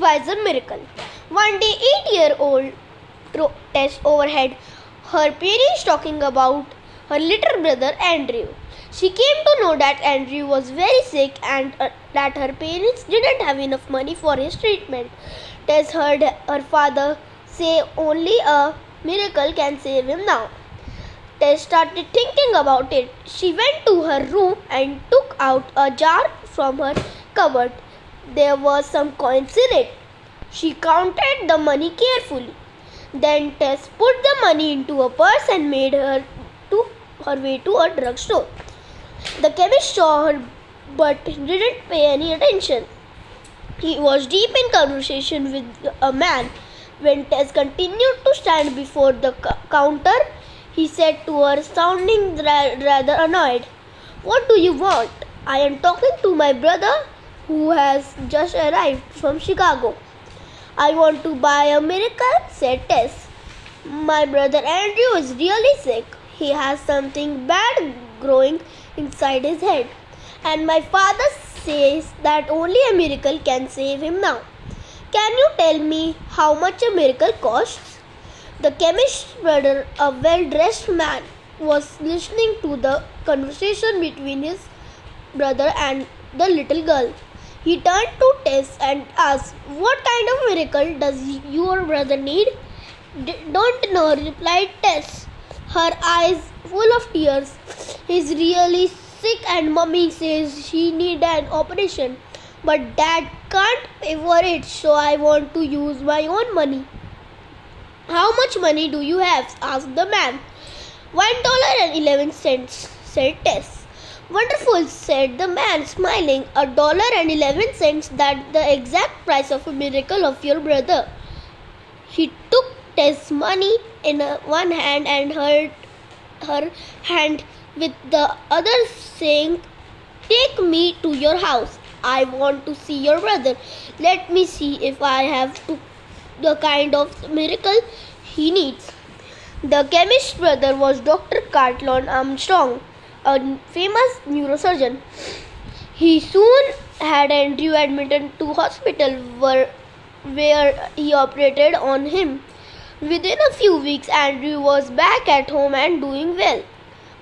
Buys a miracle. One day, eight year old Tess overheard her parents talking about her little brother Andrew. She came to know that Andrew was very sick and uh, that her parents didn't have enough money for his treatment. Tess heard her father say only a miracle can save him now. Tess started thinking about it. She went to her room and took out a jar from her cupboard. There were some coins in it. She counted the money carefully. Then Tess put the money into a purse and made her to her way to a drugstore. The chemist saw her but didn't pay any attention. He was deep in conversation with a man. When Tess continued to stand before the counter, he said to her, sounding rather annoyed, What do you want? I am talking to my brother who has just arrived from Chicago. I want to buy a miracle, said Tess. My brother Andrew is really sick. He has something bad growing inside his head. And my father says that only a miracle can save him now. Can you tell me how much a miracle costs? The chemist's brother, a well dressed man, was listening to the conversation between his brother and the little girl. He turned to Tess and asked, What kind of miracle does your brother need? Don't know, replied Tess, her eyes full of tears. He's really sick, and mommy says she need an operation. But dad can't pay for it, so I want to use my own money. How much money do you have? asked the man. One dollar and eleven cents, said Tess. Wonderful, said the man, smiling. A dollar and eleven cents, that the exact price of a miracle of your brother. He took Tess' money in one hand and held her hand with the other, saying, Take me to your house. I want to see your brother. Let me see if I have to the kind of miracle he needs. The chemist's brother was Dr. Carlton Armstrong, a famous neurosurgeon. He soon had Andrew admitted to hospital where, where he operated on him. Within a few weeks, Andrew was back at home and doing well.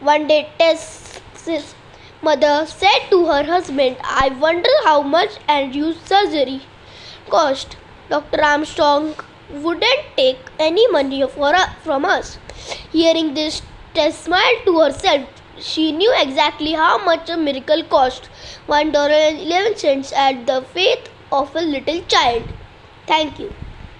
One day, Tess's mother said to her husband, I wonder how much Andrew's surgery cost. Dr. Armstrong wouldn't take any money for, from us. Hearing this, Tess smiled to herself. She knew exactly how much a miracle cost one dollar and eleven cents at the faith of a little child. Thank you.